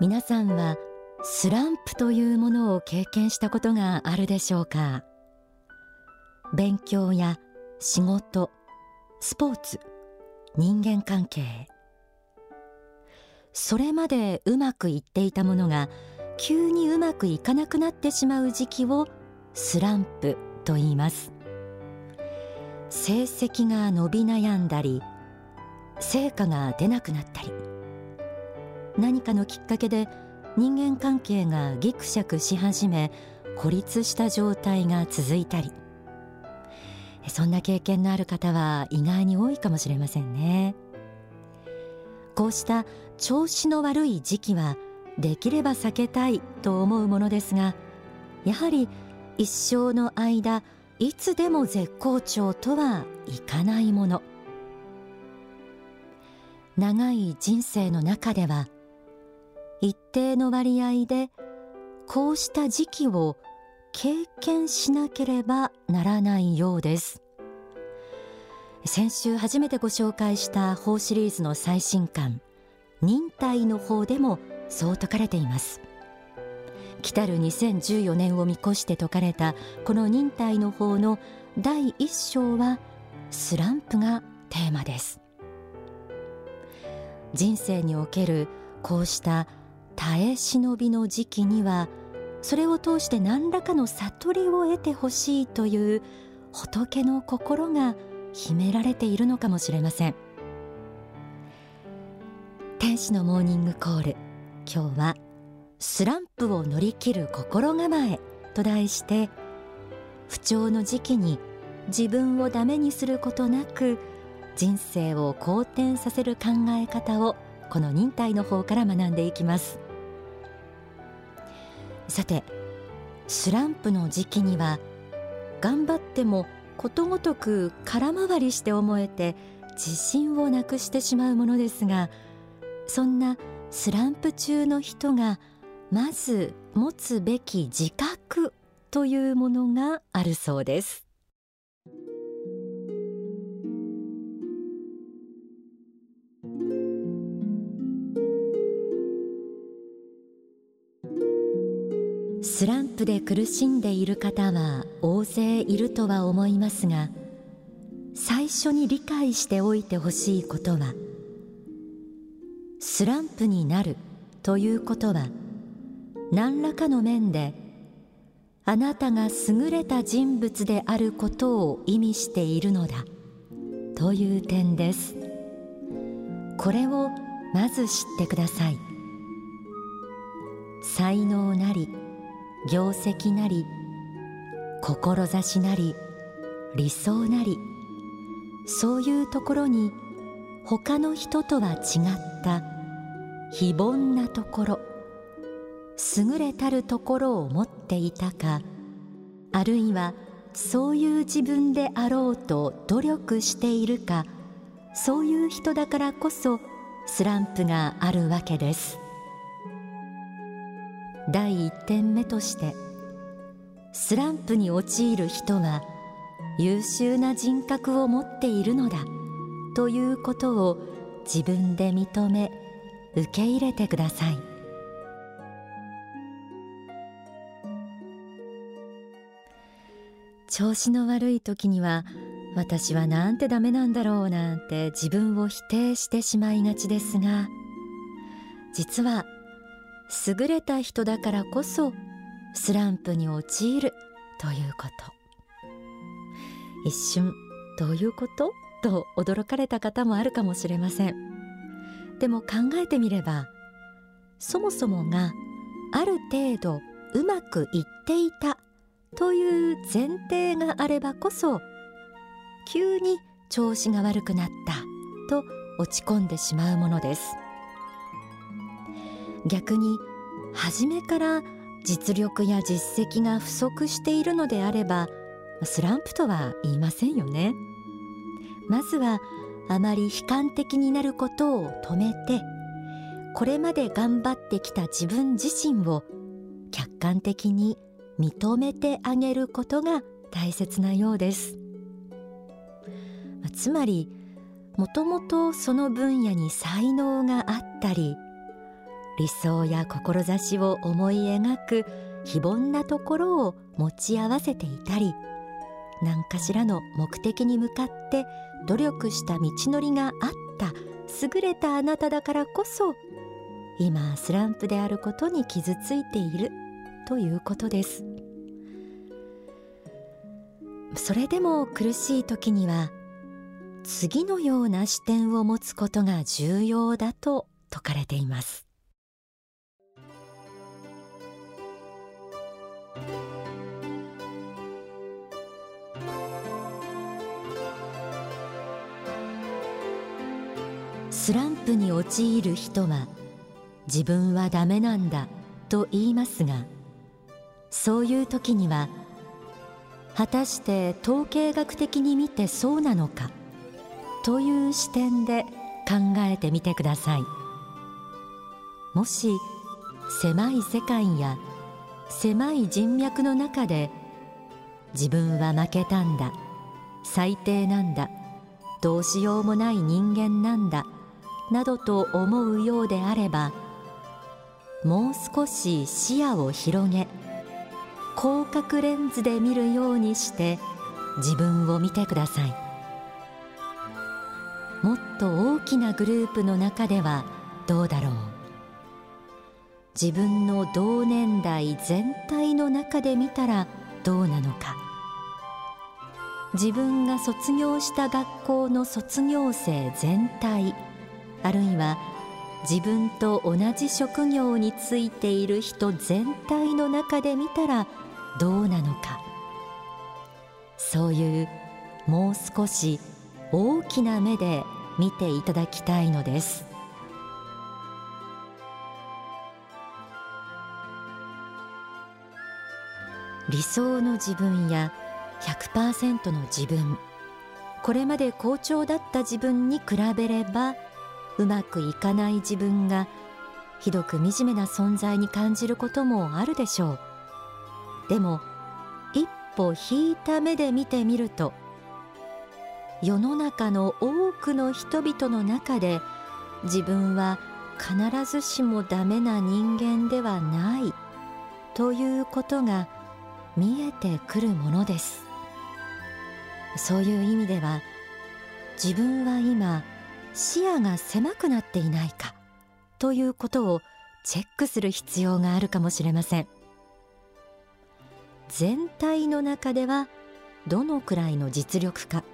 皆さんはスランプというものを経験したことがあるでしょうか？勉強や仕事スポーツ人間関係。それまでうまくいっていたものが急にうまくいかなくなってしまう時期をスランプと言います。成績が伸び悩んだり成果が出なくなったり。何かのきっかけで人間関係がギクシャクし始め孤立した状態が続いたり。そんな経験のある方は意外に多いかもしれませんね。こうした調子の悪い時期はできれば避けたいと思うものですがやはり一生の間いつでも絶好調とはいかないもの。長い人生の中では一定の割合でこうした時期を経験しなければならないようです。先週初めてご紹介した法シリーズの最新刊忍耐の方でもそう説かれています。来たる2014年を見越して説かれたこの忍耐の方の第一章はスランプがテーマです。人生におけるこうした耐え忍びの時期にはそれを通して何らかの悟りを得てほしいという仏の心が秘められているのかもしれません。天使のモーニングコール今日はスランプを乗り切る心構えと題して不調の時期に自分をダメにすることなく人生を好転させる考え方をこの忍耐の方から学んでいきます。さてスランプの時期には頑張ってもことごとく空回りして思えて自信をなくしてしまうものですがそんなスランプ中の人がまず持つべき自覚というものがあるそうです。スランプで苦しんでいる方は大勢いるとは思いますが最初に理解しておいてほしいことはスランプになるということは何らかの面であなたが優れた人物であることを意味しているのだという点です。これをまず知ってください。才能なり業績なり志なり理想なりそういうところに他の人とは違った非凡なところ優れたるところを持っていたかあるいはそういう自分であろうと努力しているかそういう人だからこそスランプがあるわけです。第一点目としてスランプに陥る人は優秀な人格を持っているのだということを自分で認め受け入れてください。調子の悪い時には私はなんてダメなんだろうなんて自分を否定してしまいがちですが実は優れた人だからこそスランプに陥るということ。一瞬どういうこと？と驚かれた方もあるかもしれません。でも考えてみればそもそもがある程度うまくいっていたという前提があればこそ急に調子が悪くなったと落ち込んでしまうものです。逆に初めから実力や実績が不足しているのであればスランプとは言いませんよね。まずはあまり悲観的になることを止めてこれまで頑張ってきた自分自身を客観的に認めてあげることが大切なようです。つまりもともとその分野に才能があったり理想や志を思い描く非凡なところを持ち合わせていたり何かしらの目的に向かって努力した道のりがあった優れたあなただからこそ今スランプであることに傷ついているということです。それでも苦しい時には次のような視点を持つことが重要だと説かれています。スランプに陥る人は自分はダメなんだと言いますがそういう時には果たして統計学的に見てそうなのかという視点で考えてみてください。もし狭い世界や狭い人脈の中で自分は負けたんだ最低なんだどうしようもない人間なんだなどと思うようであればもう少し視野を広げ広角レンズで見るようにして自分を見てください。もっと大きなグループの中ではどうだろう。自分の同年代全体の中で見たらどうなのか。自分が卒業した学校の卒業生全体あるいは自分と同じ職業についている人全体の中で見たらどうなのか。そういうもう少し大きな目で見ていただきたいのです。理想の自分や100%の自分。これまで好調だった自分に比べればうまくいかない自分がひどく惨めな存在に感じることもあるでしょう。でも一歩引いた目で見てみると世の中の多くの人々の中で自分は必ずしもダメな人間ではないということが見えてくるものです。そういう意味では自分は今視野が狭くなっていないかということをチェックする必要があるかもしれません。全体の中ではどのくらいの実力か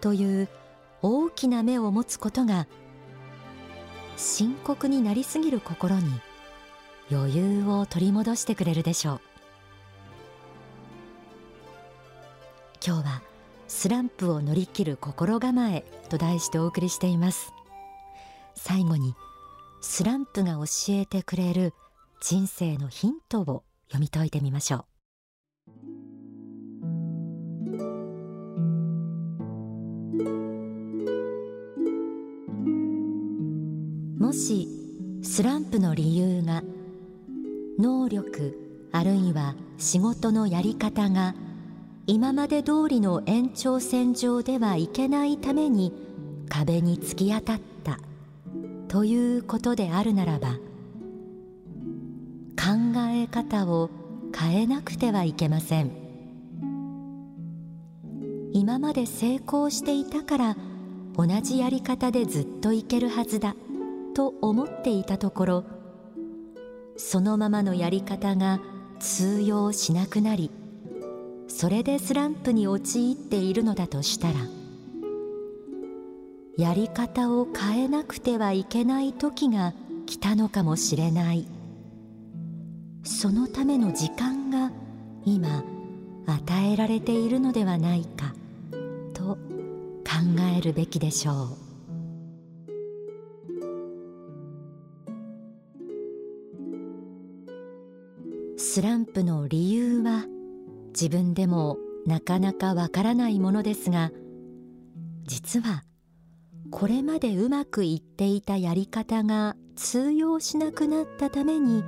という大きな目を持つことが深刻になりすぎる心に余裕を取り戻してくれるでしょう。今日はスランプを乗り切る心構えと題してお送りしています。最後にスランプが教えてくれる人生のヒントを読み解いてみましょう。もしスランプの理由が能力あるいは仕事のやり方が今まで通りの延長線上ではいけないために壁に突き当たった。ということであるならば考え方を変えなくてはいけません。今まで成功していたから同じやり方でずっといけるはずだ。と思っていたところそのままのやり方が通用しなくなりそれでスランプに陥っているのだとしたらやり方を変えなくてはいけない時が来たのかもしれない。そのための時間が今与えられているのではないかと考えるべきでしょう。スランプの理由は自分でもなかなかわからないものですが実はこれまでうまくいっていたやり方が通用しなくなったために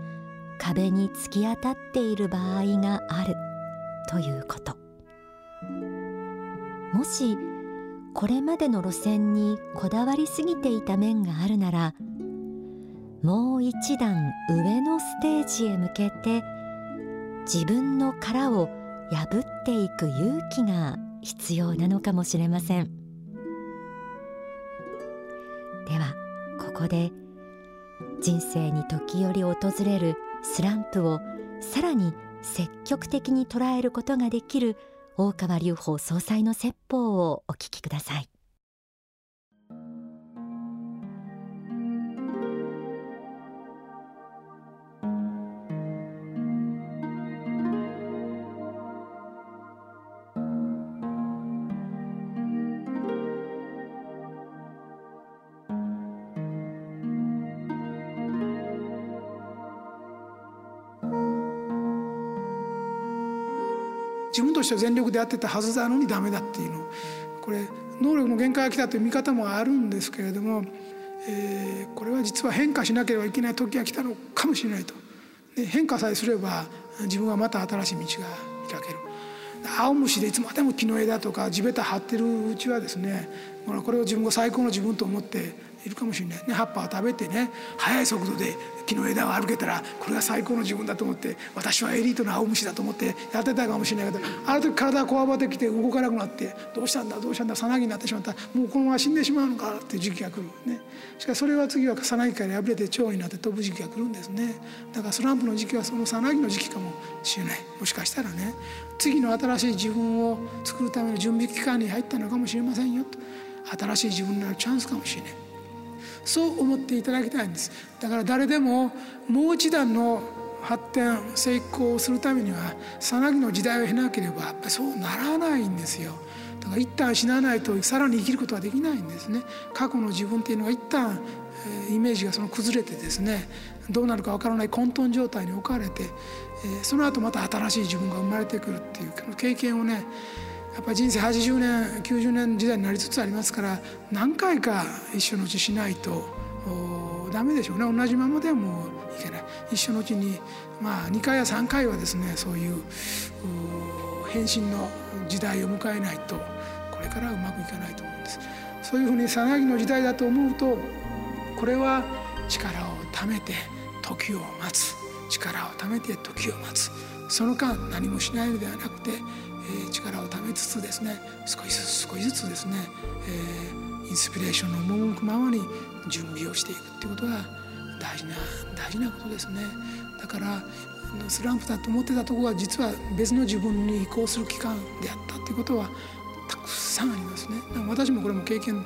壁に突き当たっている場合があるということ。もしこれまでの路線にこだわりすぎていた面があるならもう一段上のステージへ向けて自分の殻を破っていく勇気が必要なのかもしれません。ではここで人生に時折訪れるスランプをさらに積極的に捉えることができる大川隆法総裁の説法をお聞きください。自分としては全力でやってたはずなのにダメだっていうの。これ能力の限界が来たという見方もあるんですけれども、えー、これは実は変化しなければいけない時が来たのかもしれないと。で変化さえすれば自分はまた新しい道が開ける。青虫でいつまでも木の枝とか地べた張ってるうちはですねこれを自分が最高の自分と思っているかもしれない。ね葉っぱを食べてね速い速度で木の枝を歩けたらこれが最高の自分だと思って私はエリートの青虫だと思ってやってたかもしれないけどある時体がこわばってきて動かなくなってどうしたんだどうしたんださなぎになってしまった。もうこのまま死んでしまうのかっていう時期が来るね。しかしそれは次はさなぎから破れて蝶になって飛ぶ時期が来るんですね。だからスランプの時期はそのさなぎの時期かもしれない。もしかしたらね。次の新しい自分を作るための準備期間に入ったのかもしれませんよと。新しい自分になるチャンスかもしれない。そう思っていただきたいんです。だから誰でももう一段の発展成功をするためにはさなぎの時代を経なければやっぱりそうならないんですよ。だから一旦死なないとさらに生きることはできないんですね。過去の自分っていうのが一旦イメージがその崩れてですねどうなるかわからない混沌状態に置かれてその後また新しい自分が生まれてくるっていう経験をねっぱ人生80年90年時代になりつつありますから何回か一緒のうちしないとダメでしょうね。同じままではもういけない。一緒のうちにまあ2回や3回はですねそういう変身の時代を迎えないとこれからうまくいかないと思うんです。そういうふうにさなぎの時代だと思うとこれは力をためて時を待つ。力をためて時を待つ。その間何もしないのではなくて力をためつつですね少しずつ少しずつですね、えインスピレーションの赴くままに準備をしていくっていうことが大事な大事なことですね。だからスランプだと思ってたところは実は別の自分に移行する期間であったっていうことはたくさんありますね。私もこれも経験いっ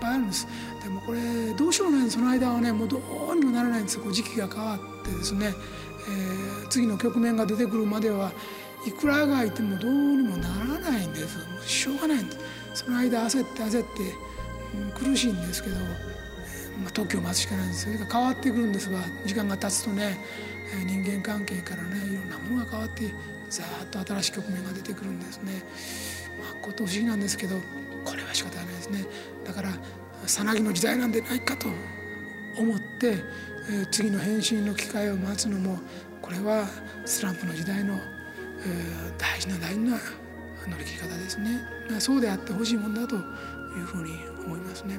ぱいあるんです。でもこれどうしようもないその間はねもうどうにもならないんですこう時期が変わってですね、えー、次の局面が出てくるまではいくらあがいてもどうにもならないんです。もうしょうがないんです。その間焦って焦って、うん、苦しいんですけど、まあ、時を待つしかないんです。それが変わってくるんですが時間が経つとね人間関係からねいろんなものが変わってざーっと新しい局面が出てくるんですね。まあ、こと不思議なんですけどこれは仕方ないですね。だからさなぎの時代なんでないかと思って、えー、次の返信の機会を待つのもこれはスランプの時代の大事な大事な乗り切り方ですねそうであってほしいもんだというふうに思いますね。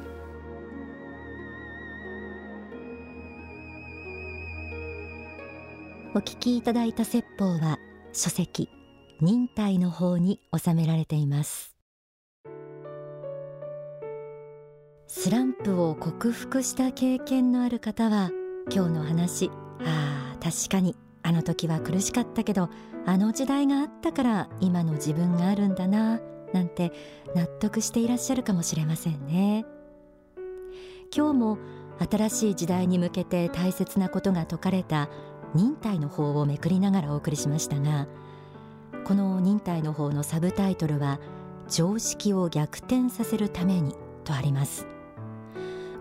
お聞きいただいた説法は書籍忍耐の方に収められていますスランプを克服した経験のある方は今日の話ああ確かにあの時は苦しかったけどあの時代があったから今の自分があるんだななんて納得していらっしゃるかもしれませんね。今日も新しい時代に向けて大切なことが説かれた忍耐の法をめくりながらお送りしましたがこの忍耐の法のサブタイトルは常識を逆転させるためにとあります。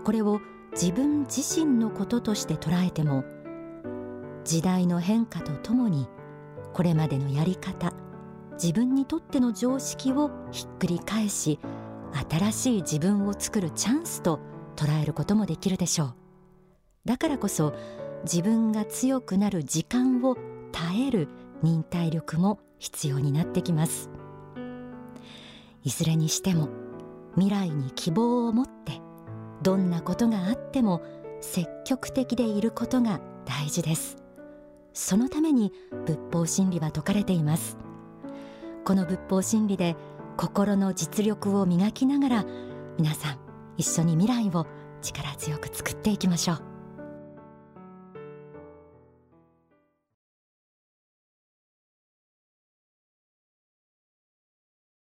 これを自分自身のこととして捉えても時代の変化とともにこれまでのやり方自分にとっての常識をひっくり返し新しい自分を作るチャンスと捉えることもできるでしょう。だからこそ自分が強くなる時間を耐える忍耐力も必要になってきます。いずれにしても未来に希望を持ってどんなことがあっても積極的でいることが大事です。そのために仏法真理は説かれています。この仏法真理で心の実力を磨きながら皆さん一緒に未来を力強く作っていきましょう。